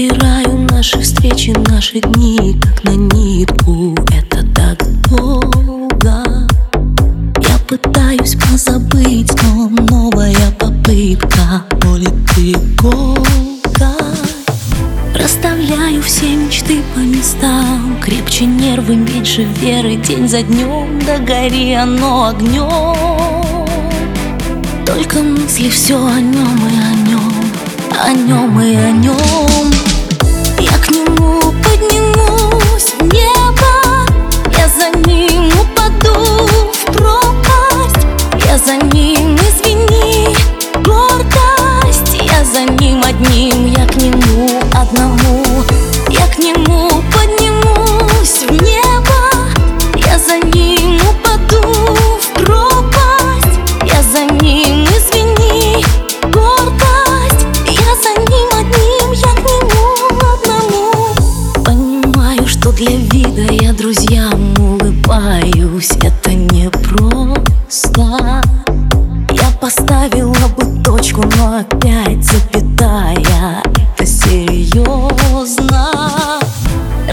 Перебираю наши встречи, наши дни Как на нитку, это так долго. Я пытаюсь позабыть, но новая попытка. Болит иголка Расставляю все мечты по местам. Крепче нервы, меньше веры. День за днем, да гори оно огнем. Только мысли все о нем и о нем О нем и о нем ним одним, я к нему одному Я к нему поднимусь в небо Я за ним упаду в пропасть Я за ним, извини, гордость Я за ним одним, я к нему одному. Понимаю, что для вида я друзьям улыбаюсь Это не просто. Я поставила бы точку, но опять запятая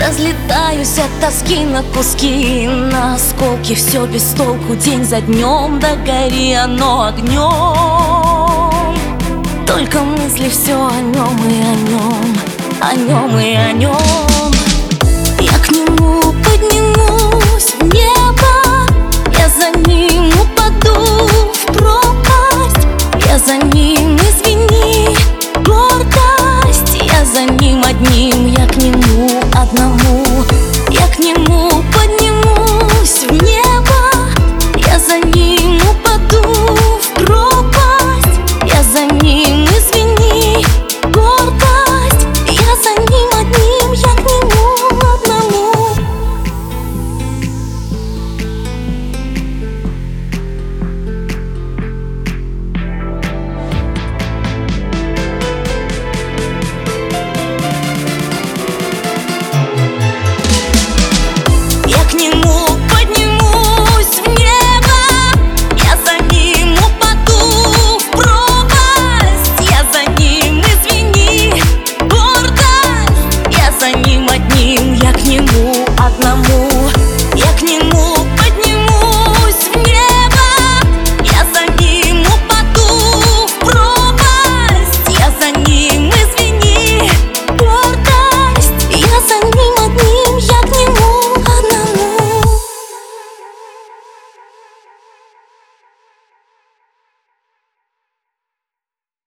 Разлетаюсь от тоски на куски. На осколки все без толку День за днем, да оно огнем Только мысли все о нем и о нем О нем и о нем Я к нему поднимусь в небо Я за ним упаду в пропасть. Я за ним, извини, гордость Я за ним одному